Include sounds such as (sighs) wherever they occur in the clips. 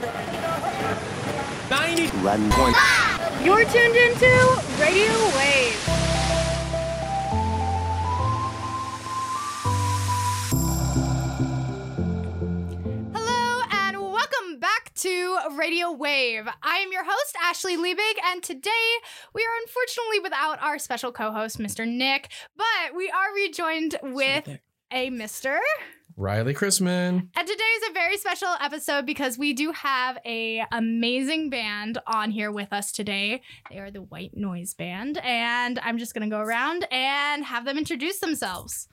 90 Run point. You're tuned into Radio Wave. Hello and welcome back to Radio Wave. I am your host, Ashleigh Liebig, and today we are unfortunately without our special co host, Mr. Nick, but we are rejoined with a Mr. Riley Chrisman. And today is a very special episode because we do have a amazing band on here with us today. They are the White Noise Band, and I'm just gonna go around and have them introduce themselves.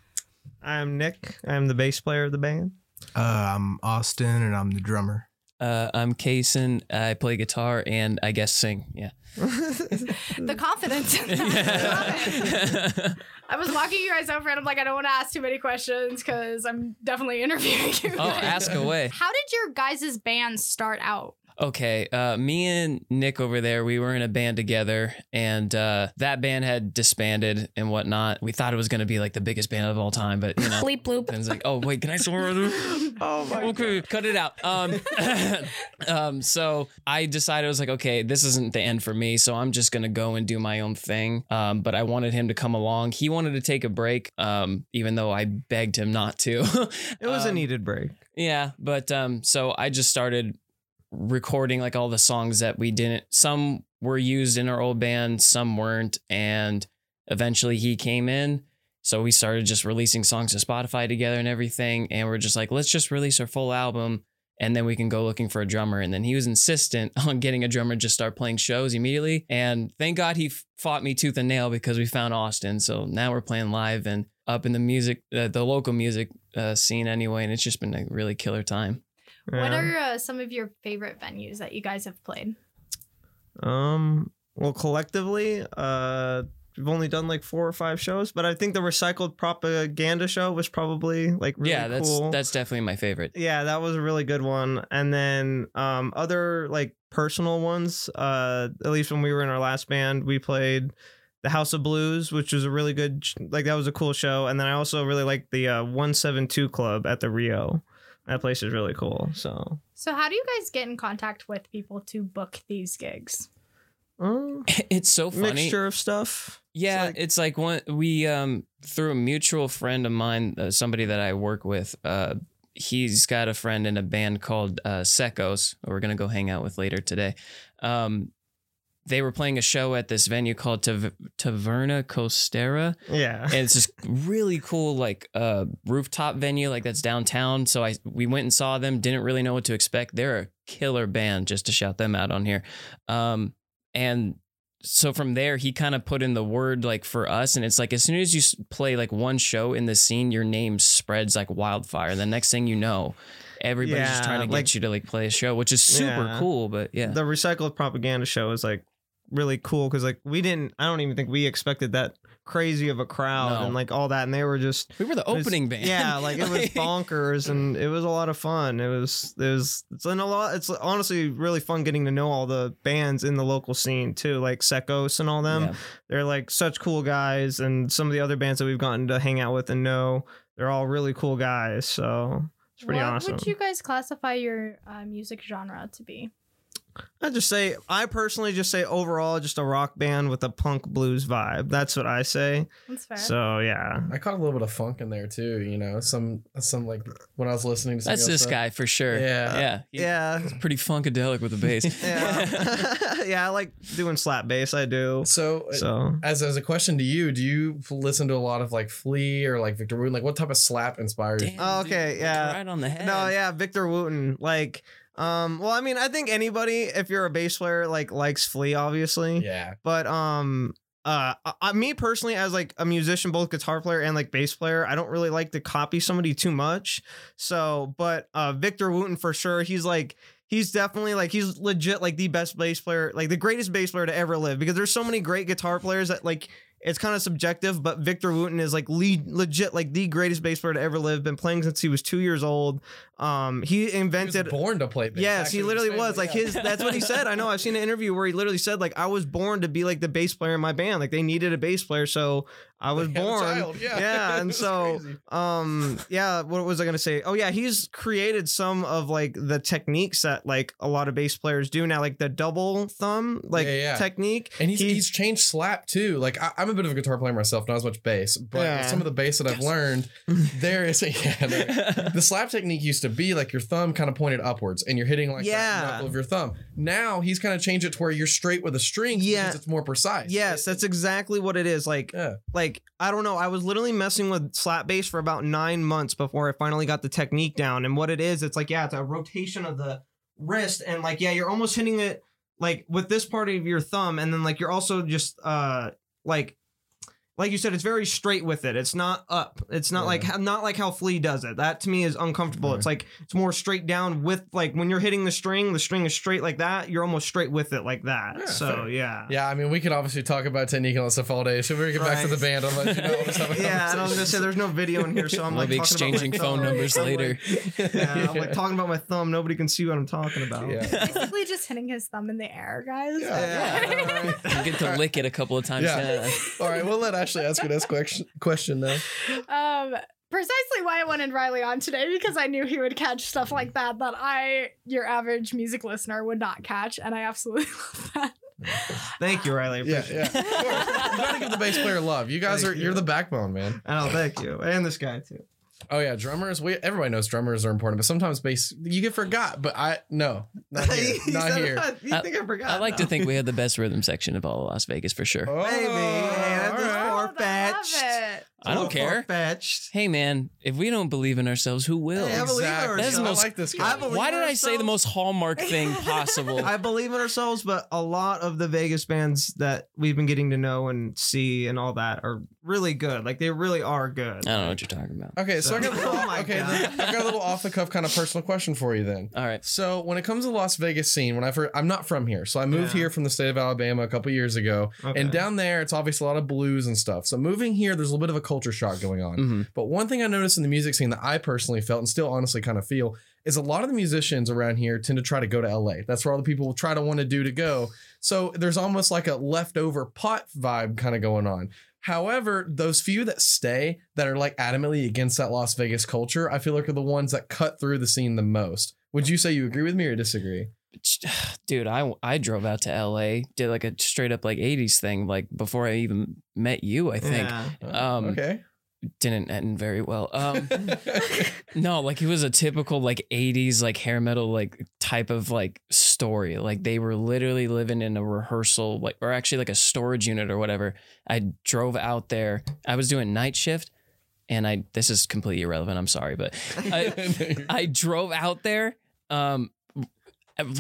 I'm Nick. I'm the bass player of the band. Uh, I'm Austin and I'm the drummer. Uh, I'm Kaysen. I play guitar and I guess sing. Yeah. (laughs) The confidence. (laughs) (laughs) I was walking you guys over, and I'm like, I don't want to ask too many questions because I'm definitely interviewing you. oh, ask away. How did your guys' band start out? Okay. Uh, me and Nick over there, we were in a band together, and uh, that band had disbanded and whatnot. We thought it was going to be like the biggest band of all time, but you know. Bleep bloop. And it's like, oh wait, can I swear? (laughs) oh my okay, cut it out. Um, (laughs) um, so I decided I was like, okay, this isn't the end for me, so I'm just gonna go and do my own thing. Um, but I wanted him to come along. He wanted to take a break, um, even though I begged him not to. (laughs) It was a Um, needed break. yeah, but um, so I just started recording like all the songs that we didn't. Some were used in our old band, some weren't, and eventually he came in. So we started just releasing songs to Spotify together and everything, and we're just like, let's just release our full album, and then we can go looking for a drummer. And then he was insistent (laughs) on getting a drummer, just start playing shows immediately. And thank God he fought me tooth and nail because we found Austin. So now we're playing live and up in the music, uh, the local music uh, scene anyway, and it's just been a really killer time. What are uh, some of your favorite venues that you guys have played? um well collectively uh we've only done like four or five shows, but I think the recycled propaganda show was probably like really yeah, that's cool. that's definitely my favorite. yeah, that was a really good one. And then um other like personal ones, uh at least when we were in our last band, we played the House of Blues, which was a really good like that was a cool show. And then I also really liked the uh 172 Club at the Rio. That place is really cool. So So, how do you guys get in contact with people to book these gigs? um, (laughs) It's so funny. mixture of stuff. Yeah, like- it's like one we um through a mutual friend of mine, uh, somebody that I work with. Uh, he's got a friend in a band called uh, Secos. We're gonna go hang out with later today. Um, they were playing a show at this venue called Tav- Taverna Costera, Yeah. and it's this really cool like uh rooftop venue like that's downtown. So I we went and saw them. Didn't really know what to expect. They're a killer band. Just to shout them out on here. Um, and so from there he kind of put in the word like for us and it's like as soon as you play like one show in the scene your name spreads like wildfire And the next thing you know everybody's just trying to get like- you to like play a show which is super Yeah. cool but yeah The recycled propaganda show is like really cool because like we didn't I don't even think we expected that crazy of a crowd No. and like all that and they were just we were the it was- opening band Yeah, like it (laughs) was bonkers and it was a lot of fun. It was it was it's in a lot it's honestly really fun getting to know all the bands in the local scene too, like Secos and all them. Yeah. They're like such cool guys and some of the other bands that we've gotten to hang out with and know, they're all really cool guys. So it's pretty awesome. what awesome. would you guys classify your uh, music genre to be? I just say I personally just say overall just a rock band with a punk blues vibe. That's what I say. That's fair. So yeah. I caught a little bit of funk in there too, you know, some some like when I was listening to that's of this stuff. guy for sure Yeah. yeah He- Yeah. he's pretty funkadelic with the bass (laughs) Yeah. (laughs) yeah, I like doing slap bass. I do. So, So as as a question to you, do you listen to a lot of like Flea or like Victor Wooten? Like what type of slap inspires you? Oh, okay, like, yeah. right on the head No, yeah, Victor Wooten. Like, um, well, I mean, I think anybody, if you're a bass player, like likes Flea, obviously. Yeah. But um, uh, I, me personally, as like a musician, both guitar player and like bass player, I don't really like to copy somebody too much. So, but uh, Victor Wooten for sure, he's like. He's definitely like he's legit like the best bass player, like the greatest bass player to ever live. Because there's so many great guitar players that like it's kind of subjective, but Victor Wooten is like le- legit like the greatest bass player to ever live. Been playing since he was two years old. Um, he He was invented. born to play bass. Yes, actually, he literally saying, was like yeah. his. That's what he (laughs) said. I know. I've seen an interview where he literally said like I was born to be like the bass player in my band. Like they needed a bass player, so I was They born. child, yeah. yeah, (laughs) and so crazy. um yeah what was i gonna say oh yeah he's created some of like the techniques that like a lot of bass players do now like the double thumb like Yeah, yeah. technique And he's, He- he's changed slap too. Like I, I'm a bit of a guitar player myself, not as much bass, but Yeah. some of the bass that I've learned, there is a (laughs) yeah, the, the slap technique used to be like your thumb kind of pointed upwards and you're hitting like Yeah. that knuckle of your thumb. Now he's kind of changed it to where you're straight with a string Yeah. because it's more precise. yes that's exactly what it is like yeah. like i don't know i was literally messing with slap bass for about nine months before i finally got the technique down and what it is it's like yeah it's a rotation of the wrist and like yeah you're almost hitting it like with this part of your thumb and then like you're also just uh like like you said it's very straight with it it's not up it's not Yeah. like not like how flea does it that to me is uncomfortable Right. it's like it's more straight down with like when you're hitting the string the string is straight like that you're almost straight with it like that Yeah, so fair. yeah Yeah, I mean, we could obviously talk about technique and all that stuff all day. So we get back to the band. I'll let you know. We'll just have a yeah, and I was gonna say there's no video in here, so I'm We'll like be talking about exchanging phone thumb. numbers I'm like- later. (laughs) yeah, I'm like (laughs) talking about my thumb. Nobody can see what I'm talking about. Yeah. (laughs) Basically, just hitting his thumb in the air, guys. Yeah. Yeah. You get to lick it a couple of times. Yeah. Yeah. all right, we'll let Ashleigh ask her next question. Question now. Um, precisely why I wanted Riley on today because I knew he would catch stuff like that that I, your average music listener, would not catch, and I absolutely (laughs) love that. Thank you, Riley. I Yeah, yeah. it. Of course. You gotta give the bass player love. You guys Thank are you. you're the backbone, man. Oh, thank you, and this guy too. Oh yeah, drummers. We everybody knows drummers are important, but sometimes bass you get forgot. But I no, not here, (laughs) not here. that. You I- think I forgot? I like to think we had the best rhythm section of all of Las Vegas for sure. Oh, Maybe. Yeah, all that's right. Oh, I far-fetched. love it. I don't care. Fetched. Hey man, if we don't believe in ourselves, who will? Hey, I believe in Exactly. That's the I most- like this I guy. believe Why in did I say the ourselves. most hallmark thing (laughs) possible? I believe in ourselves, but a lot of the Vegas bands that we've been getting to know and see and all that are really good. Like they really are good. I don't know what you're talking about. Okay, so I got a little, (laughs) Oh my okay, God. then I've got a little off the cuff kind of personal question for you then. All right. So when it comes to the Las Vegas scene, when I first, I'm not from here, so I moved Yeah. here from the state of Alabama a couple years ago, Okay. and down there it's obviously a lot of blues and stuff. So moving here, there's a little bit of a culture shock going on. hmm But one thing I noticed in the music scene that I personally felt and still honestly kind of feel is a lot of the musicians around here tend to try to go to LA. That's where all the people try to want to do to go. So there's almost like a leftover pot vibe kind of going on. However, those few that stay that are like adamantly against that Las Vegas culture, I feel like are the ones that cut through the scene the most. Would you say you agree with me or disagree? (sighs) Dude, I I drove out to LA, did like a straight up like 80s thing like before I even met you, I think. Yeah. Um, okay. Didn't end very well. Um (laughs) no, like it was a typical like 80s like hair metal like type of like story. Like they were literally living in a rehearsal like or actually like a storage unit or whatever. I drove out there. I was doing night shift and I this is completely irrelevant. I'm sorry, but I (laughs) I drove out there um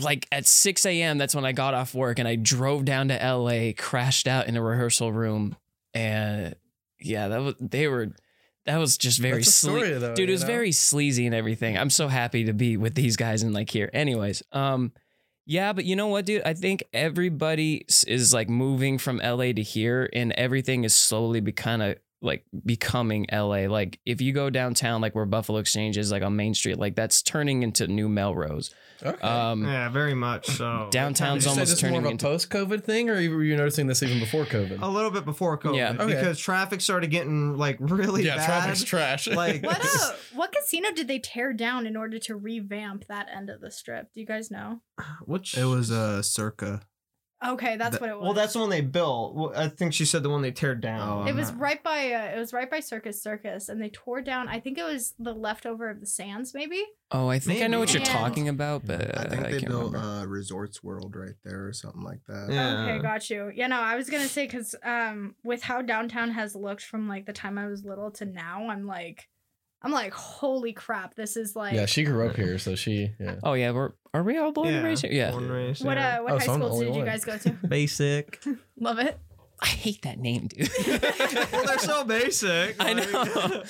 like at 6 a.m. That's when I got off work and I drove down to LA, crashed out in a rehearsal room, and yeah, that was they were that was just very sleazy. Dude, it was know? very sleazy and everything. I'm so happy to be with these guys and like here. Anyways, um yeah, but you know what, dude? I think everybody is like moving from LA to here and everything is slowly be kind of like becoming LA. Like if you go downtown like where Buffalo Exchange is like on Main Street, like that's turning into New Melrose. Okay. Um Yeah, very much so. (clears throat) Downtown's Did you say almost this more of a into post-COVID thing, or were you noticing this even before COVID? A little bit before COVID, Yeah. Okay. because traffic started getting like really yeah, bad. traffic's trash. Like- (laughs) What uh, (laughs) what casino did they tear down in order to revamp that end of the strip? Do you guys know? Which It was uh, circa. Okay, that's That- what it was. well, that's the one they built. Well, I think she said the one they teared down. Oh, It was Uh-huh. right by uh, it was right by Circus Circus, and they tore down. I think it was the leftover of the Sands, maybe. Oh, I think I know what you're Maybe. talking about, but I think I they can't built remember. uh, Resorts World right there or something like that. Yeah. Okay, got you. Yeah, no, I was gonna say because um, with how downtown has looked from like the time I was little to now, I'm like, I'm like, holy crap, this is like. yeah, she grew up here, so she yeah. Oh yeah, we're are we all born and raised here? Yeah. Born and raised, what yeah. uh, what Oh, high so I'm the schools only did you guys go to? (laughs) basic. (laughs) Love it. I hate that name, dude. (laughs) well, they're so basic. I like- know.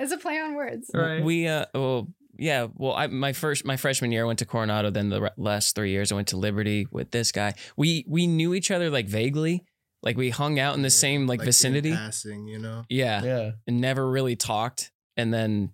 It's a play on words. right. We uh well yeah well I my first my freshman year I went to Coronado then the last three years I went to Liberty with this guy we we knew each other like vaguely Like we hung out in the same like, in vicinity. passing, you know. Yeah, Yeah. and never really talked, and then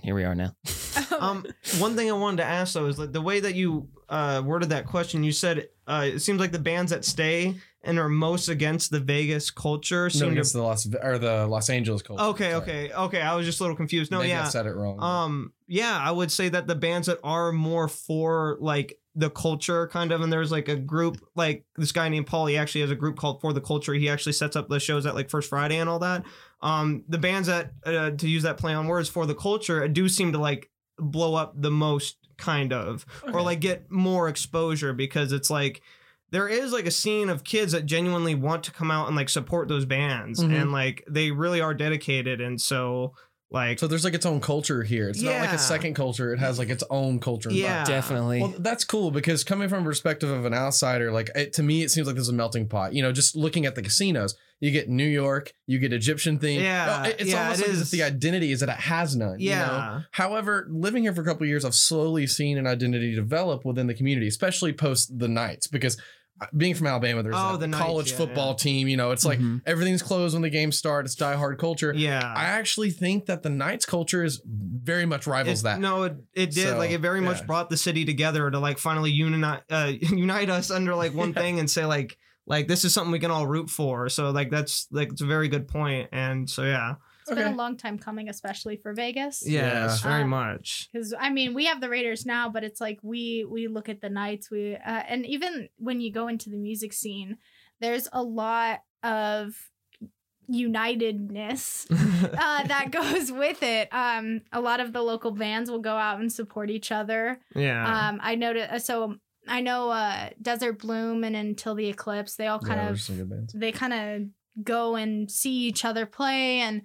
here we are now. (laughs) um, (laughs) one thing I wanted to ask though is like the way that you uh, worded that question. You said uh, it seems like the bands that stay and are most against the Vegas culture No, seem against to. the Los or the Los Angeles culture. Okay, sorry. okay, okay. I was just a little confused. No, Maybe I yeah. said it wrong. Um, yeah, I would say that the bands that are more for like the culture kind of and there's like a group like this guy named Paul he actually has a group called For the Culture he actually sets up the shows at like First Friday and all that um the bands that uh, to use that play on words for the culture do seem to like blow up the most kind of or like get more exposure because it's like there is like a scene of kids that genuinely want to come out and like support those bands Mhm. and like they really are dedicated and so like so there's like its own culture here. It's not like a second culture. It has like its own culture. and vibe. Yeah. Definitely. Well, that's cool because coming from a perspective of an outsider, like it, to me, it seems like there's a melting pot. You know, just looking at the casinos, you get New York, you get Egyptian theme. Yeah, No, it- it's yeah, almost it like is. the identity is that it has none. you know? yeah However, living here for a couple of years, I've slowly seen an identity develop within the community, especially post the Knights, because uh, being from Alabama, there's Oh, a the Knights, college yeah, football yeah. team. You know, it's like Mhm. everything's closed when the games start. It's diehard culture. yeah I actually think that the Knights culture is very much rivals It- that. No, it, it did. So, like it very yeah. much brought the city together to like finally unite uh, (laughs) unite us under like one (laughs) Yeah. thing and say like like this is something we can all root for. So like that's like it's a very good point. And so yeah, It's been a long time coming, especially for Vegas. yes, very Uh, much. because I mean we have the Raiders now, but it's like we we look at the Knights. We uh, and even when you go into the music scene, there's a lot of unitedness (laughs) uh, that goes with it. Um, a lot of the local bands will go out and support each other. yeah, Um, I noticed so I know uh, Desert Bloom and Until the Eclipse. They all kind there's of some good bands. they kind of go and see each other play and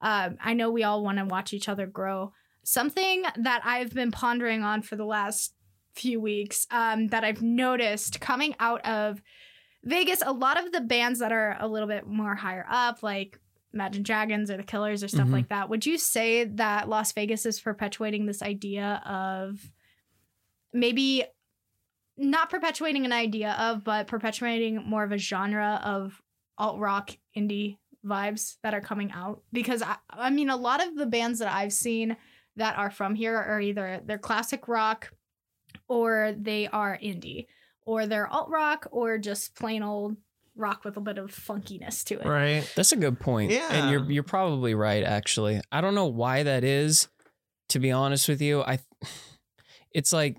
um, i know we all want to watch each other grow something that i've been pondering on for the last few weeks um, that i've noticed coming out of vegas a lot of the bands that are a little bit more higher up like imagine dragons or the killers or stuff Mhm. like that would you say that las vegas is perpetuating this idea of maybe not perpetuating an idea of, but perpetuating more of a genre of alt rock indie vibes that are coming out. Because I, I mean, a lot of the bands that I've seen that are from here are either they're classic rock or they are indie or they're alt rock or just plain old rock with a bit of funkiness to it. right. That's a good point. Yeah. And you're you're probably right actually. I don't know why that is to be honest with you. I (sighs) it's like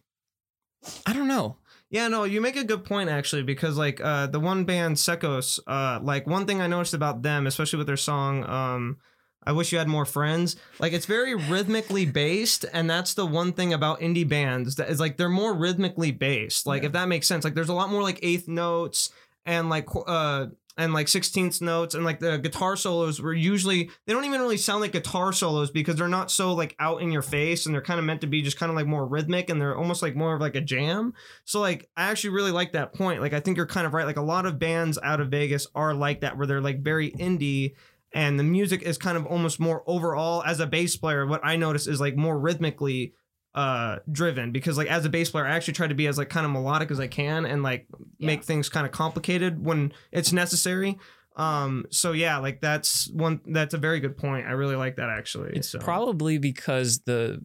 I don't know. Yeah, no, you make a good point actually because like uh the one band Sekos, uh like one thing I noticed about them, especially with their song um I wish you had more friends. Like it's very rhythmically based and that's the one thing about indie bands that is like they're more rhythmically based. Like Yeah. if that makes sense. Like there's a lot more like eighth notes and like uh and like 16th notes and like the guitar solos were usually they don't even really sound like guitar solos because they're not so like out in your face and they're kind of meant to be just kind of like more rhythmic and they're almost like more of like a jam. So like I actually really like that point. Like I think you're kind of right. Like a lot of bands out of Vegas are like that where they're like very indie and the music is kind of almost more overall as a bass player what I notice is like more rhythmically uh driven because like as a bass player I actually try to be as like kind of melodic as I can and like make things kind of complicated when it's necessary. Um so yeah, like that's one that's a very good point. I really like that actually. It's so. probably because the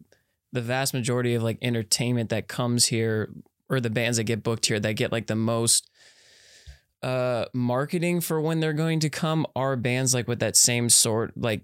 the vast majority of like entertainment that comes here or the bands that get booked here that get like the most uh marketing for when they're going to come are bands like with that same sort like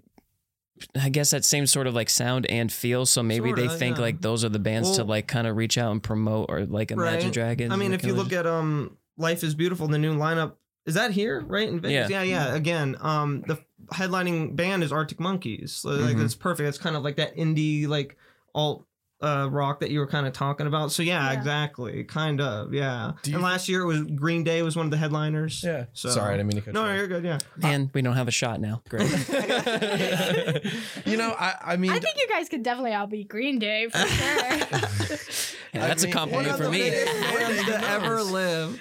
I guess that same sort of like sound and feel. So maybe they Sorta, think yeah. like those are the bands to like kind of reach out and promote or like Imagine Right. Dragons. I mean, or if you look at um, Life is Beautiful, the new lineup is that here, right in Vegas? Yeah, yeah. Again, um, the headlining band is Arctic Monkeys. So, Like Mhm. it's perfect. It's kind of like that indie like alt uh rock that you were kind of talking about. So yeah, Yeah. exactly, kind of, yeah. Do you And last year it was Green Day was one of the headliners. Yeah. So- Sorry, I didn't mean to cut No, you no, you're good. Yeah. and we don't have a shot now. Great. (laughs) you know, I, I mean, I think you guys could definitely outbeat Green Day for sure. (laughs) (laughs) Yeah, that's I mean, a compliment for me. to ever live.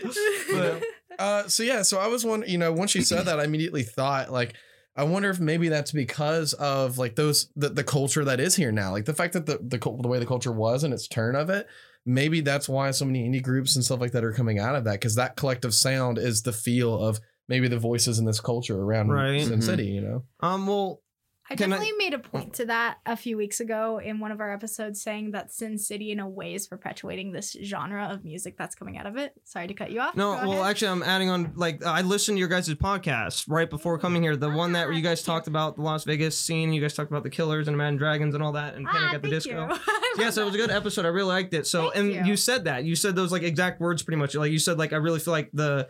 But Uh, so yeah, so I was one. You know, once you said that, I immediately thought like, I wonder if maybe that's because of like those the, the culture that is here now, like the fact that the the the way the culture was and its turn of it. Maybe that's why so many indie groups and stuff like that are coming out of that because that collective sound is the feel of maybe the voices in this culture around Right. Sin Mhm. City. You know, Um, well, I Can I- definitely made a point to that a few weeks ago in one of our episodes, saying that Sin City, in a way, is perpetuating this genre of music that's coming out of it. Sorry to cut you off. no, Go well, ahead. actually, I'm adding on. Like, I listened to your guys' podcast right before coming here. The one that you guys talked about the Las Vegas scene. You guys talked about the Killers and Imagine Dragons and all that, and Panic Ah, at the thank Disco. you. (laughs) Yeah so it was a good episode i really liked it so Thank and you. you. said that you said those like exact words pretty much like you said like i really feel like the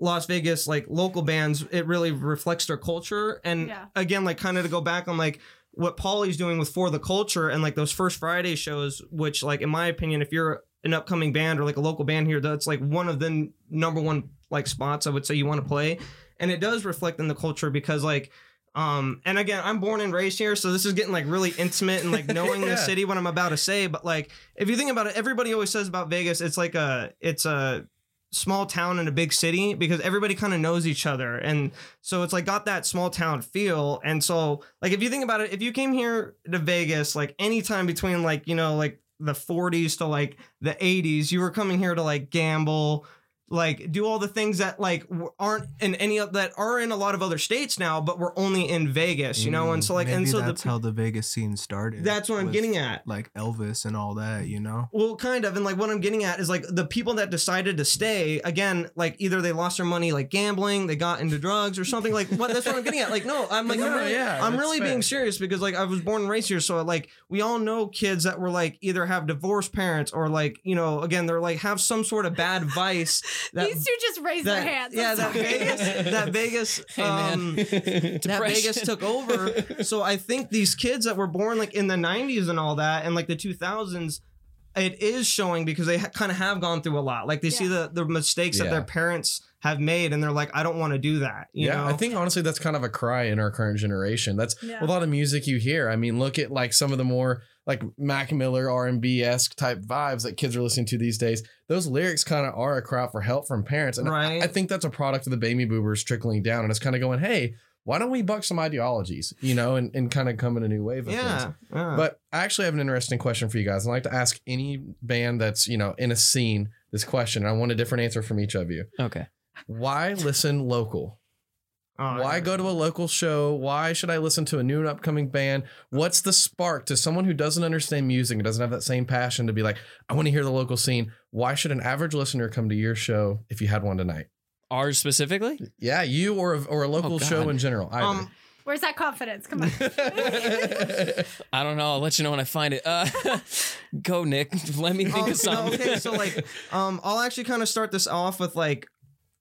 las vegas like local bands it really reflects their culture and Yeah. again like kind of to go back on like what Paulie's doing with for the culture and like those first friday shows which like in my opinion if you're an upcoming band or like a local band here that's like one of the n- number one like spots i would say you want to play and it does reflect in the culture because like um and again i'm born and raised here so this is getting like really intimate and like (laughs) knowing Yeah. the city what i'm about to say but like if you think about it everybody always says about vegas it's like a it's a small town in a big city because everybody kind of knows each other. And so it's like got that small town feel. And so like if you think about it if you came here to vegas like anytime between like you know like the 40s to like the 80s you were coming here to like gamble like do all the things that like aren't in any of that are in a lot of other states now but we're only in vegas you know and so like Maybe and so that's the, how the Vegas scene started. that's what i'm getting at Like Elvis and all that, you know. well, kind of, and like what I'm getting at is like the people that decided to stay again, like either they lost their money like gambling, they got into drugs or something. Like what? That's what I'm getting at. Like no, I'm like I'm (laughs) really, yeah, I'm really fair. being serious because like I was born and raised here, so like we all know kids that were like either have divorced parents or like you know again they're like have some sort of bad vice. That, These two just raised that their hands. yeah, that. Vegas, that Vegas, (laughs) Hey um, (laughs) that Vegas took over. So I think these kids that were born like in the 90s and all that and like the 2000s it is showing because they ha- kind of have gone through a lot. Like they see the the mistakes that their parents have made and they're like I don't want to do that, you yeah, know. I think honestly that's kind of a cry in our current generation. That's Yeah. a lot of music you hear. I mean, look at like some of the more like Mac Miller R and B esque type vibes that kids are listening to these days. Those lyrics kind of are a cry for help from parents, and I- Right. I, think that's a product of the baby boomers trickling down, and it's kind of going, hey. Why don't we buck some ideologies, you know, and, and kind of come in a new wave of things? yeah. yeah. But I actually have an interesting question for you guys. I'd like to ask any band that's, you know, in a scene this question. And I want a different answer from each of you. Okay. Why listen local? Oh, Why go to a local show? Why should I listen to a new and upcoming band? What's the spark to someone who doesn't understand music and doesn't have that same passion to be like, I want to hear the local scene? Why should an average listener come to your show if you had one tonight? Ours specifically? Yeah, you or a, or a local Oh, show in general. Either. Um, Where's that confidence? Come on. (laughs) I don't know. I'll let you know when I find it. Uh, (laughs) go, Nick. (laughs) Let me think Oh, of something. no, okay, so like, um, I'll actually kind of start this off with like,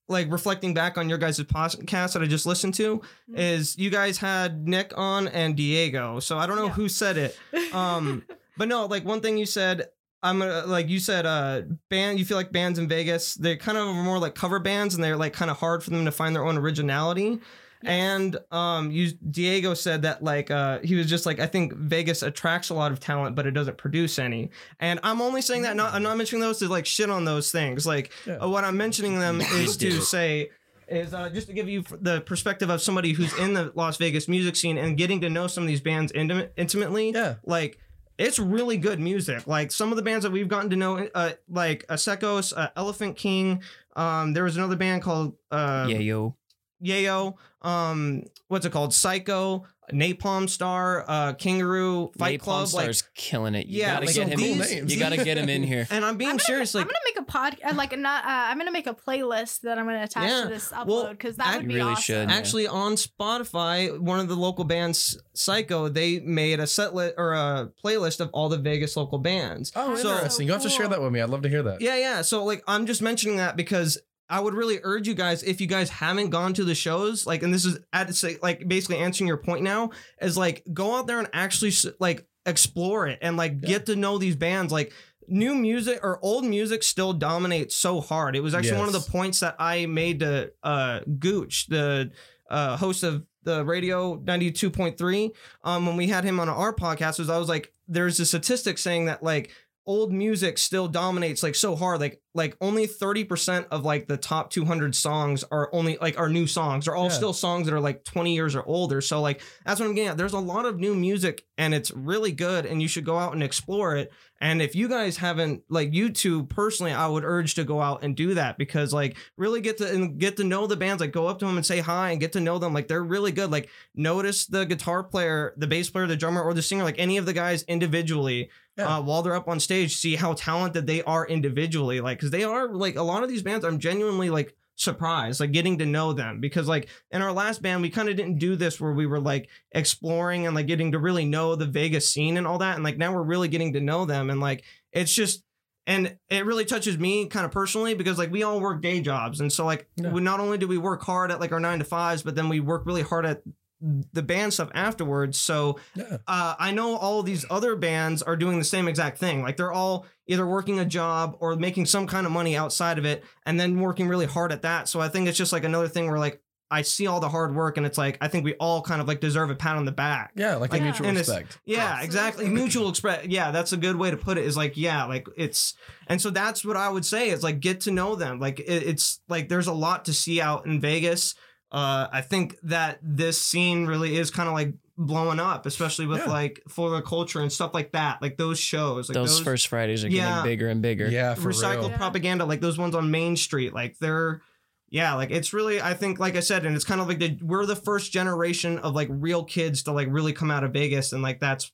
like reflecting back on your guys' podcast that I just listened to. Mhm. Is you guys had Nick on and Diego, so I don't know Yeah. who said it. Um, (laughs) but no, like one thing you said. I'm gonna like you said, uh, band. You feel like bands in Vegas, they're kind of more like cover bands, and they're like kind of hard for them to find their own originality. And um, you Diego said that like uh, he was just like I think Vegas attracts a lot of talent, but it doesn't produce any. And I'm only saying that not I'm not mentioning those to like shit on those things. Like Yeah. uh, what I'm mentioning them is to say is uh, just to give you the perspective of somebody who's in the Las Vegas music scene and getting to know some of these bands intimate, intimately. yeah. Like it's really good music. Like some of the bands that we've gotten to know, uh, like Asekos, uh, Elephant King. Um, there was another band called uh, yeah, yo. Yayo, um, what's it called? Psycho, Napalm Star, uh, Kangaroo, Fight Napalm Club, like, Star's killing it. You Yeah, gotta like, get some him. cool in. You gotta get him in here. (laughs) and I'm being I'm gonna, serious, I'm gonna make a pod, uh, like not. Uh, I'm gonna make a playlist that I'm gonna attach Yeah. to this upload because that I would be really awesome. should. Yeah. actually on Spotify, one of the local bands, Psycho, they made a set list or a playlist of all the Vegas local bands. Oh, So interesting. you have to share that with me. I'd love to hear that. Yeah, yeah. So like I'm just mentioning that because I would really urge you guys if you guys haven't gone to the shows, like, and this is at like basically answering your point now, is like go out there and actually like explore it and like Yeah. get to know these bands. Like new music or old music still dominates so hard. It was actually one of the points that I made to uh Gooch, the uh host of the radio 92.3 um when we had him on our podcast was I was like there's a statistic saying that like old music still dominates like so hard like like only 30% of like the top 200 songs are only like are new songs. They're all Yeah. still songs that are like 20 years or older. So like that's what i'm getting at. There's a lot of new music and it's really good and you should go out and explore it. And if you guys haven't like you two personally i would urge to go out and do that because like really get to and get to know the bands. Like go up to them and say hi and get to know them. Like they're really good. Like notice the guitar player the bass player the drummer or the singer like any of the guys individually Yeah. uh, while they're up on stage see how talented they are individually like because they are like a lot of these bands i'm genuinely like surprised like getting to know them because like in our last band we kind of didn't do this where we were like exploring and like getting to really know the vegas scene and all that and like now we're really getting to know them and like it's just and it really touches me kind of personally because like we all work day jobs and so like Yeah. we not only do we work hard at like our nine to fives but then we work really hard at the band stuff afterwards so Yeah. uh, I know all these other bands are doing the same exact thing. Like they're all either working a job or making some kind of money outside of it and then working really hard at that. So I think it's just like another thing where like I see all the hard work and it's like I think we all kind of like deserve a pat on the back. Yeah, like a mutual And respect. Yeah, Absolutely. exactly. Mutual express. Yeah, that's a good way to put it. Is like, yeah, like it's, and so that's what I would say is like get to know them. Like it, it's like there's a lot to see out in Vegas. Uh, I think that this scene really is kind of like blowing up, especially with Yeah. like For the Culture and stuff like that. Like those shows, like those, those, first Fridays are Yeah. getting bigger and bigger. Yeah, for recycled real. Propaganda, like those ones on Main Street, like they're. Yeah, like it's really, I think, like I said, and it's kind of like the, we're the first generation of like real kids to like really come out of Vegas, and like that's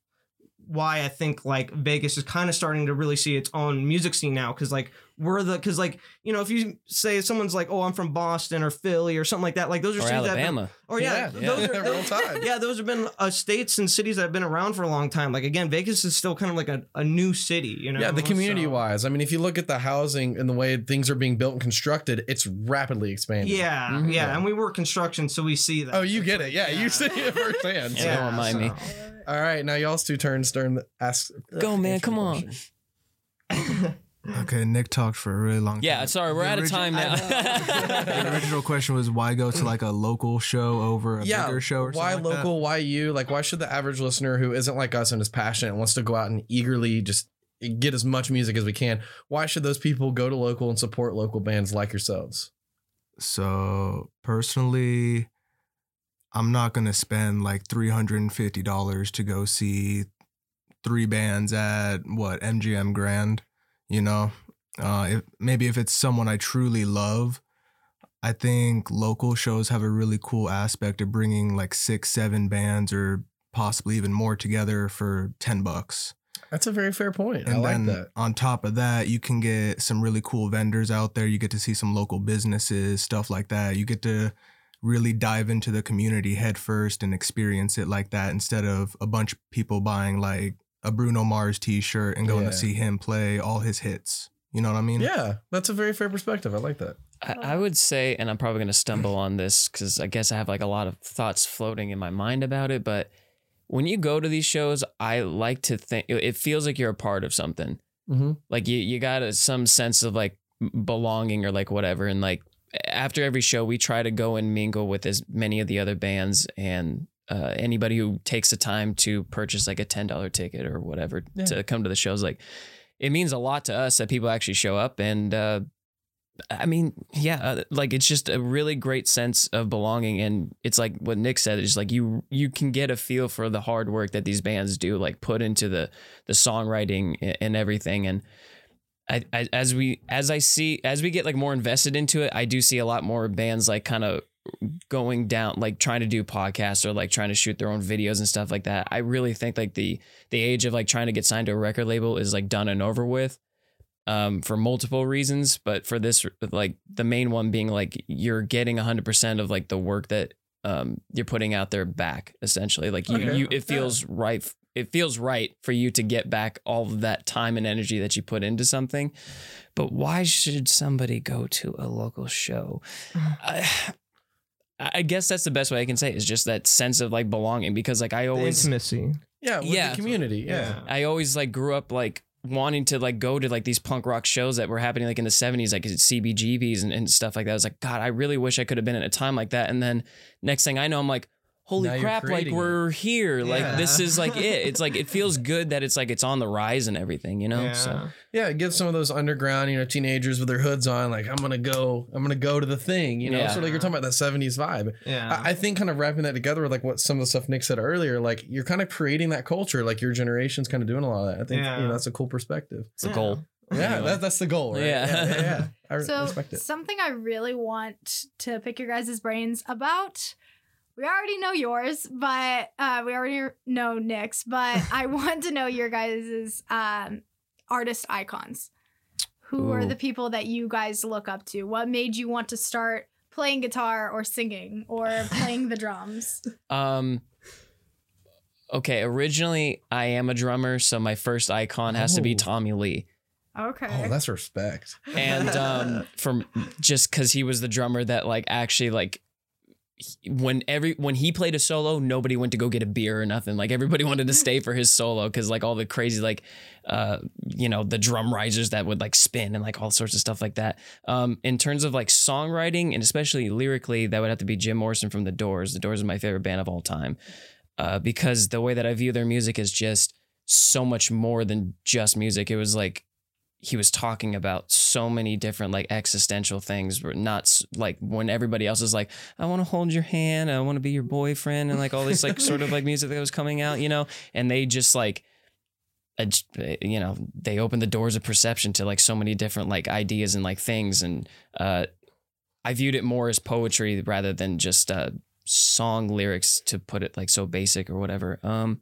why I think like Vegas is kind of starting to really see its own music scene now, because like we're the, because like you know, if you say someone's like, oh, I'm from Boston or Philly or something like that, like those are Or cities that have been- or yeah, Yeah, those yeah. are (laughs) Real time. yeah, those have been uh, states and cities that have been around for a long time. Like again, Vegas is still kind of like a, a new city, you know. Yeah, the community So- wise. I mean, if you look at the housing and the way things are being built and constructed, it's rapidly expanding. Yeah, Mhm. yeah, and we work construction, so we see that. Oh, you get it. Yeah, Yeah. you see it firsthand. Yeah. don't mind me. All right, now y'all's two turns. Turn the ask. Go, man, come on. question. Okay, Nick talked for a really long time. Yeah, sorry, we're The out of time now. the original question was why go to like a local show over a Yeah, bigger show or why something like that? local? Why you? Like, why should the average listener who isn't like us and is passionate and wants to go out and eagerly just get as much music as we can? Why should those people go to local and support local bands like yourselves? So personally, I'm not gonna spend like three hundred and fifty dollars to go see three bands at what MGM Grand. You know, uh, if maybe if it's someone I truly love, I think local shows have a really cool aspect of bringing like six, seven bands or possibly even more together for ten bucks. That's a very fair point. I And like then that. on top of that, you can get some really cool vendors out there. You get to see some local businesses, stuff like that. You get to really dive into the community head first and experience it like that instead of a bunch of people buying like a Bruno Mars t-shirt and going Yeah. to see him play all his hits. You know what I mean? Yeah, that's a very fair perspective. I like that. I, I would say, and I'm probably going to stumble on this because I guess I have like a lot of thoughts floating in my mind about it. But when you go to these shows, I like to think it it feels like you're a part of something. Mm-hmm. Like you, you got a, some sense of like belonging or like whatever. And like after every show, we try to go and mingle with as many of the other bands and uh, anybody who takes the time to purchase like a ten dollar ticket or whatever Yeah. to come to the shows. Like it means a lot to us that people actually show up and. uh I mean, yeah, uh, like it's just a really great sense of belonging, and it's like what Nick said. It's like you you can get a feel for the hard work that these bands do, like put into the the songwriting and everything. And I, I as we as I see as we get like more invested into it, I do see a lot more bands like kind of going down like trying to do podcasts or like trying to shoot their own videos and stuff like that. I really think like the the age of like trying to get signed to a record label is like done and over with um, for multiple reasons, but for this, like the main one being like you're getting 100% of like the work that um, you're putting out there back, essentially. Like you, Okay. you it feels right. It feels right for you to get back all of that time and energy that you put into something. But why should somebody go to a local show? I, I guess that's the best way I can say it, is just that sense of like belonging because like I The always intimacy. Yeah, with Yeah. the community. Yeah. I always like grew up like wanting to like go to like these punk rock shows that were happening like in the 70s like CBGBs and, and stuff like that. I was like, God, I really wish I could have been at a time like that. And then next thing I know, I'm like, holy Now crap, like we're here. Like this is like it. It's like it (laughs) feels good that it's like it's on the rise and everything, you know? Yeah. So Yeah, it gives some of those underground, you know, teenagers with their hoods on, like I'm gonna go, I'm gonna go to the thing, you know. Yeah. Sort of like you're talking about that '70s vibe. yeah. I, I think kind of wrapping that together with like what some of the stuff Nick said earlier, like you're kind of creating that culture, like your generation's kind of doing a lot of that. I think Yeah. you know that's a cool perspective. it's a Yeah. goal. Yeah, that, that's the goal, right? Yeah. yeah, yeah, yeah. I (laughs) So respect it. something I really want to pick your guys' brains about. We already know yours, but uh, we already know Nick's. But (laughs) I want to know your guys' um, artist icons. Who are the people that you guys look up to? What made you want to start playing guitar or singing or playing the drums? (laughs) Um Okay, originally I am a drummer, so my first icon has to be Oh. Tommy Lee. Okay. Oh, that's respect. and um (laughs) from just because he was the drummer that like actually like he- when every when he played a solo nobody went to go get a beer or nothing. Like everybody (laughs) wanted to stay for his solo because like all the crazy like uh you know the drum risers that would like spin and like all sorts of stuff like that. Um in terms of like songwriting and especially lyrically that would have to be jim morrison from the doors. The doors is my favorite band of all time uh because the way that i view their music is just so much more than just music. It was like he was talking about so many different like existential things but not like when everybody else is like i want to hold your hand i want to be your boyfriend and like all this like sort of like music that was coming out you know? And they just like uh, you know they opened the doors of perception to like so many different like ideas and like things. And uh i viewed it more as poetry rather than just uh song lyrics to put it like so basic or whatever. Um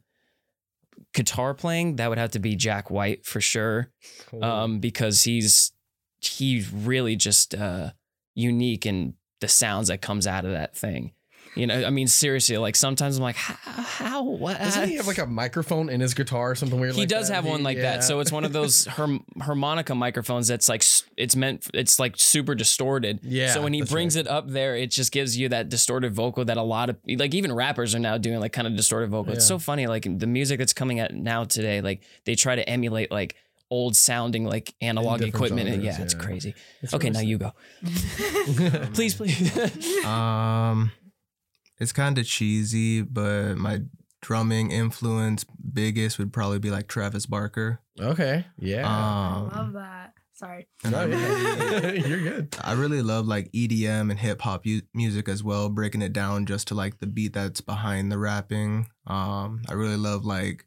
guitar playing that would have to be jack white for sure Cool. um, because he's he's really just uh, unique in the sounds that comes out of that thing. You know, I mean, seriously, like sometimes I'm like, how, how what? Doesn't he have like a microphone in his guitar or something weird? He like does that? have one like yeah. that. So it's one of those harm- harmonica microphones that's like it's meant it's like super distorted. Yeah, So when he brings right. it up there, it just gives you that distorted vocal that a lot of like even rappers are now doing like kind of distorted vocal. It's so funny. Like the music that's coming out now today, like they try to emulate like old sounding like analog equipment. genres, yeah, it's crazy. It's Okay, really now you go. (laughs) Please, please. Um, it's kind of cheesy, but my drumming influence biggest would probably be like Travis Barker. okay, yeah. I Um, love that. Sorry. No, really. (laughs) You're good. I really love like EDM and hip hop u- music as well, breaking it down just to like the beat that's behind the rapping. Um, I really love like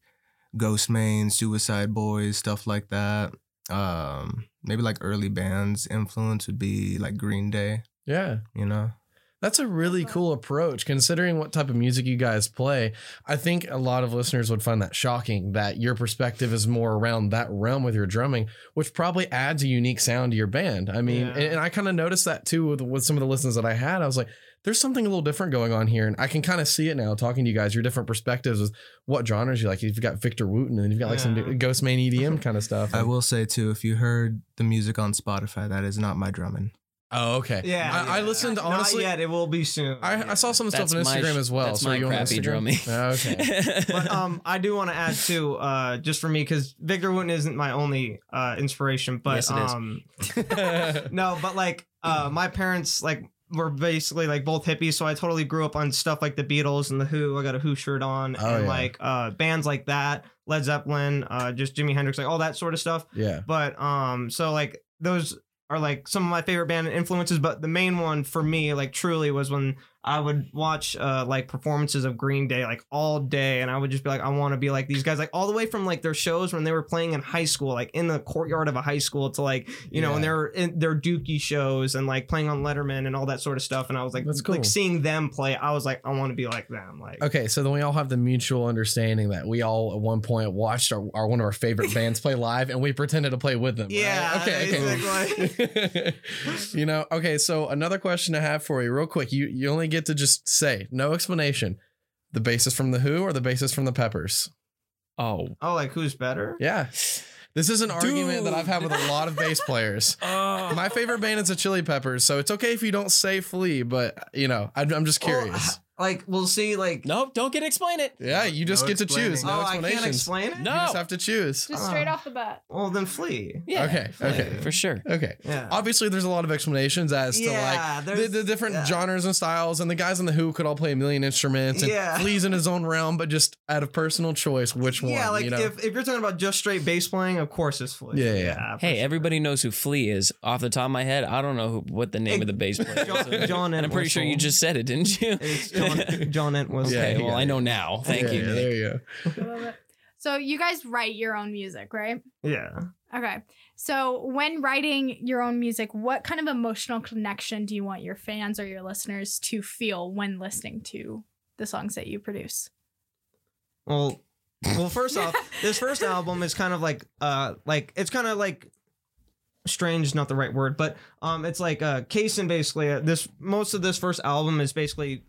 Ghostemane, Suicide Boys, stuff like that. Um, maybe like early bands influence would be like Green Day, Yeah. you know. That's a really uh-huh. cool approach considering what type of music you guys play. I think a lot of listeners would find that shocking that your perspective is more around that realm with your drumming, which probably adds a unique sound to your band. I mean, Yeah. and, and I kind of noticed that too with, with some of the listens that I had. I was like, there's something a little different going on here. And I can kind of see it now talking to you guys, your different perspectives with what genres you like. You've got Victor Wooten and you've got like Yeah. some Ghostemane EDM (laughs) kind of stuff. I will say too, if you heard the music on Spotify, that is not my drumming. Oh, okay. Yeah, I, I yeah. listened Not honestly. yet. It will be soon. I, I saw some stuff That's on Instagram sh- as well. That's so are my you on crappy Instagram? drumming. (laughs) Oh, okay. (laughs) but um, I do want to add too, uh, just for me, because Victor Wooten isn't my only uh inspiration, but Yes, it is. um, (laughs) no, but like uh, my parents like were basically like both hippies, so I totally grew up on stuff like the Beatles and the Who. I got a Who shirt on, Oh, and yeah. like uh bands like that, Led Zeppelin, uh, just Jimi Hendrix, like all that sort of stuff. yeah. But um, so like those are like some of my favorite band influences. But the main one for me, like truly, was when I would watch uh like performances of Green Day like all day, and I would just be like, I want to be like these guys, like all the way from like their shows when they were playing in high school, like in the courtyard of a high school, to like you know, Yeah. they were in their Dookie shows and like playing on Letterman and all that sort of stuff. And I was like, That's cool. like seeing them play, I was like, I want to be like them, like. Okay, so then we all have the mutual understanding that we all at one point watched our, our one of our favorite (laughs) bands play live, and we pretended to play with them. right? Yeah, Okay. Okay. (laughs) you know. Okay. So another question I have for you, real quick. You you only get to just say no explanation. The bassist from the Who or the bassist from the Peppers? oh, Oh, like who's better? Yeah. This is an argument that I've had with a lot of bass players. (laughs) Uh. My favorite band is the Chili Peppers, so it's okay if you don't say Flea, but you know, I'm, I'm just oh, curious. Like we'll see. Like Nope, don't get to explain it. Yeah, you just No get to explaining. choose. No oh, I can't explain it. No. You just have to choose. Just Ah. straight off the bat. Well, then Flea. Yeah. Okay. Okay. For sure. Okay. Yeah. Obviously, there's a lot of explanations as to like the, there's- the different yeah. genres and styles, and the guys in the Who could all play a million instruments, and Yeah. Flea's in his own realm, but just out of personal choice, which one? Yeah, like you know? if, if you're talking about just straight bass playing, of course it's Flea. Yeah, yeah. for Hey, sure. everybody knows who Flea is. Off the top of my head, I don't know who, what the name of the bass player is. John, John and I'm pretty sure you Entwistle. just said it, didn't you? It's John, (laughs) John Entwistle. (laughs) Yeah, okay, you well, got I know now. Thank Yeah, you. yeah, Nick. there you go. I love it. So you guys write your own music, right? Yeah. Okay. So when writing your own music, what kind of emotional connection do you want your fans or your listeners to feel when listening to the songs that you produce? Well, well, first off, this first (laughs) album is kind of like, uh, like it's kind of like strange, is not the right word, but um, it's like uh, Kaysen basically. Uh, this most of this first album is basically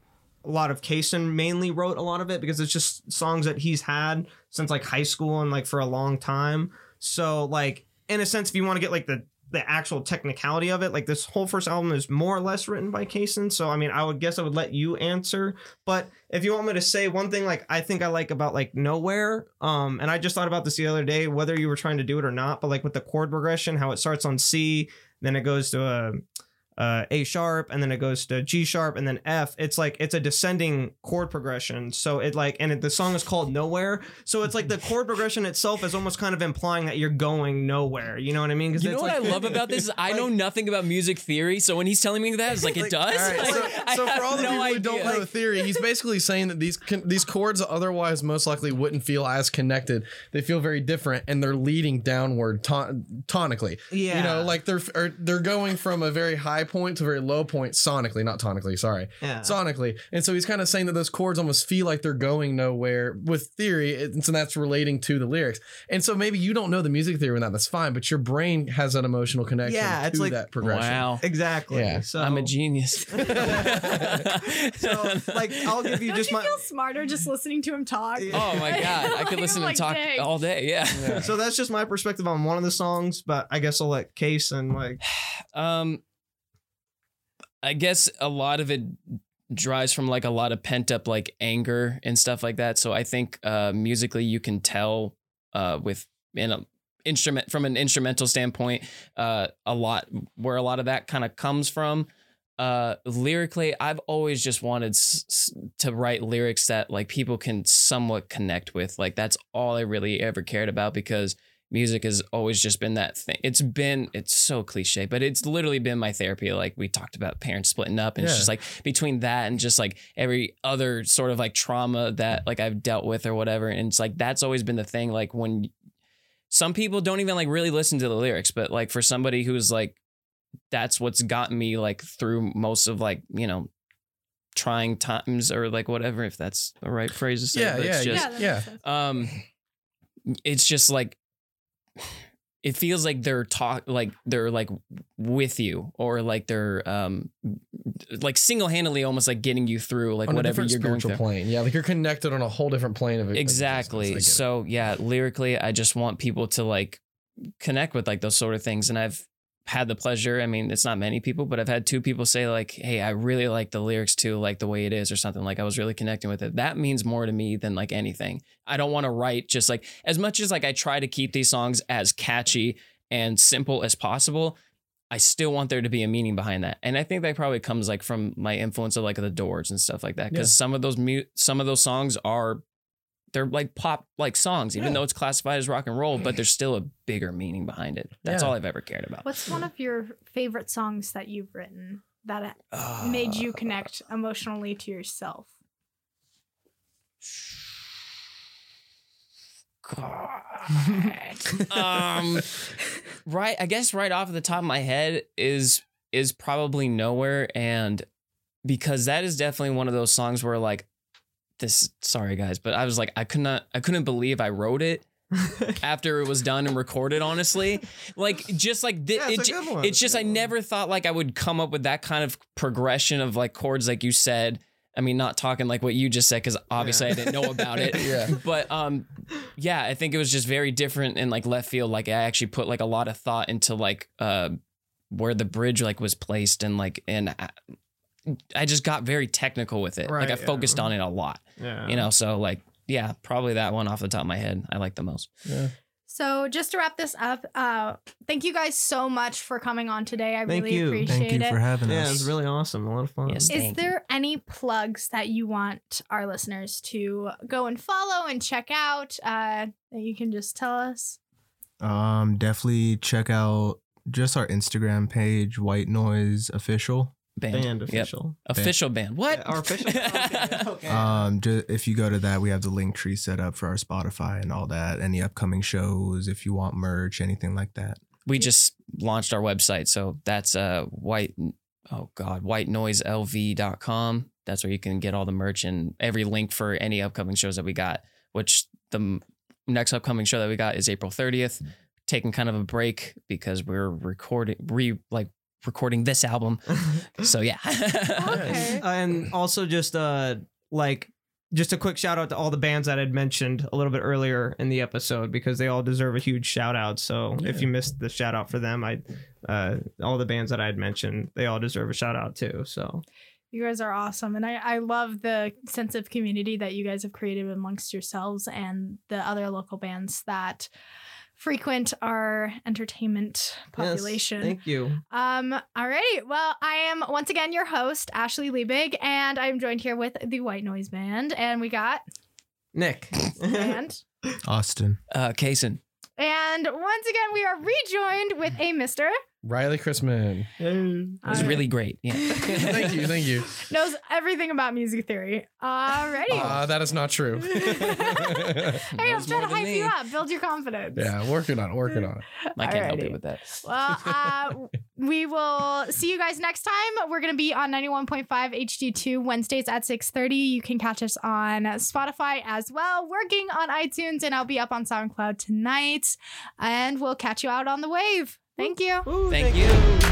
a lot of Kaysen mainly wrote a lot of it because it's just songs that he's had since like high school and like for a long time. So like in a sense, if you want to get like the the actual technicality of it, like this whole first album is more or less written by Kaysen. So I mean, I would guess I would let you answer. But if you want me to say one thing, like I think I like about like Nowhere, um, and I just thought about this the other day, whether you were trying to do it or not, but like with the chord progression, how it starts on C, then it goes to a uh, A sharp, and then it goes to G sharp, and then F. It's like it's a descending chord progression. So it like, and it, the song is called Nowhere. So it's like the chord progression itself is almost kind of implying that you're going nowhere. You know what I mean? You know what like- I love about this is I (laughs) know nothing about music theory, so when he's telling me that, it's like it Like, does. All right, (laughs) Like, so, so for all the no people who don't know theory, he's basically saying that these con- these chords otherwise most likely wouldn't feel as connected. They feel very different, and they're leading downward ton- tonically. Yeah. You know, like they're they're going from a very high point to very low point sonically, not tonically. Sorry, yeah. sonically. And so he's kind of saying that those chords almost feel like they're going nowhere with theory, and so that's relating to the lyrics. And so maybe you don't know the music theory and that, that's fine, but your brain has an emotional connection Yeah, it's to like- that progression. Wow. Exactly. Yeah. So I'm a genius. (laughs) So like I'll give you Don't just you my feel smarter just listening to him talk? Oh my god, I could (laughs) Like, listen to him like, talk dang. all day. Yeah. Yeah. so that's just my perspective on one of the songs, but I guess I'll let Case and like (sighs) Um, I guess a lot of it drives from like a lot of pent up like anger and stuff like that. So I think uh, musically you can tell uh, with in a instrument from an instrumental standpoint uh, a lot where a lot of that kind of comes from. Uh, lyrically, I've always just wanted s- s- to write lyrics that like people can somewhat connect with. Like that's all I really ever cared about because music has always just been that thing. It's been it's so cliche, but it's literally been my therapy. Like we talked about parents splitting up, and it's just like between that and just like every other sort of like trauma that like I've dealt with or whatever. And it's like that's always been the thing. Like when some people don't even like really listen to the lyrics, but like for somebody who's like that's what's gotten me like through most of like, you know, trying times or like whatever, if that's the right phrase to say. Yeah, but yeah, it's just yeah, yeah. um it's just like it feels like they're talk like they're like with you or like they're um like single-handedly almost like getting you through like on whatever you're going spiritual through plane. Yeah, like you're connected on a whole different plane of exactly. It. so yeah lyrically i just want people to like connect with like those sort of things and i've had the pleasure. I mean it's not many people but i've had two people say like hey i really like the lyrics too like the way it is or something like i was really connecting with it. That means more to me than like anything. I don't want to write just like as much as like i try to keep these songs as catchy and simple as possible I still want there to be a meaning behind that, and I think that probably comes like from my influence of like the Doors and stuff like that. Because some of those mu- some of those songs are they're like pop like songs, even Yeah. though it's classified as rock and roll, but there's still a bigger meaning behind it. That's Yeah. all I've ever cared about. What's one of your favorite songs that you've written that made you connect emotionally to yourself? God. (laughs) um, right. I guess right off the top of my head is is probably nowhere, and because that is definitely one of those songs where like this. Sorry guys, but I was like I could not. I couldn't believe I wrote it (laughs) after it was done and recorded. Honestly, like just like thi- Yeah, it's it, a ju- good one. it's It's just I never thought like I would come up with that kind of progression of like chords, like you said. I mean, not talking like what you just said because obviously Yeah. I didn't know about it. (laughs) Yeah. (laughs) But um, yeah, I think it was just very different and like left field. Like I actually put like a lot of thought into like uh where the bridge like was placed and like and uh, I just got very technical with it. Right, like I yeah. focused on it a lot. Yeah. You know, so like yeah, probably that one off the top of my head I like the most. Yeah. So just to wrap this up, uh, thank you guys so much for coming on today. I Thank really you. appreciate Thank you it. for having Yeah, us. it was really awesome. A lot of fun. Yes. Is Thank you. there any plugs that you want our listeners to go and follow and check out uh, that you can just tell us? Um, definitely check out just our Instagram page, White Noise Official. Band. Band Yep. official. Official band. What? Yeah, our official. (laughs) Okay. okay. Um, ju- if you go to that, we have the link tree set up for our Spotify and all that. Any upcoming shows, if you want merch, anything like that. we just launched our website so that's uh white oh god white noise whitenoiselv.com that's where you can get all the merch and every link for any upcoming shows that we got which the next upcoming show that we got is april 30th taking kind of a break because we're recording re like recording this album (laughs) so yeah Okay. (laughs) and also just uh like just a quick shout out to all the bands that I'd mentioned a little bit earlier in the episode because they all deserve a huge shout out. So if you missed the shout out for them, I uh all the bands that I had mentioned, they all deserve a shout out too. So You guys are awesome. And I, I love the sense of community that you guys have created amongst yourselves and the other local bands that frequent our entertainment population. Yes, thank you. Um, alrighty. Well, I am once again your host, Ashleigh Liebig, and I'm joined here with the White Noise Band. And we got Nick. and (laughs) Austin. uh Kaysen. and once again we are rejoined with a Mr. Riley Chrisman. it was Alright. really great yeah (laughs) thank you, thank you. (laughs) knows everything about music theory. Alrighty. Uh, that is not true. (laughs) hey, I'm knows trying to hype me. you up, build your confidence. yeah, working on it, working on it. i can't help you with that Well, uh, we will see you guys next time. We're going to be on 91.5 HD2 Wednesdays at 6.30. You can catch us on Spotify as well, working on iTunes, and I'll be up on SoundCloud tonight. And we'll catch you out on the wave. Thank you. Ooh, thank you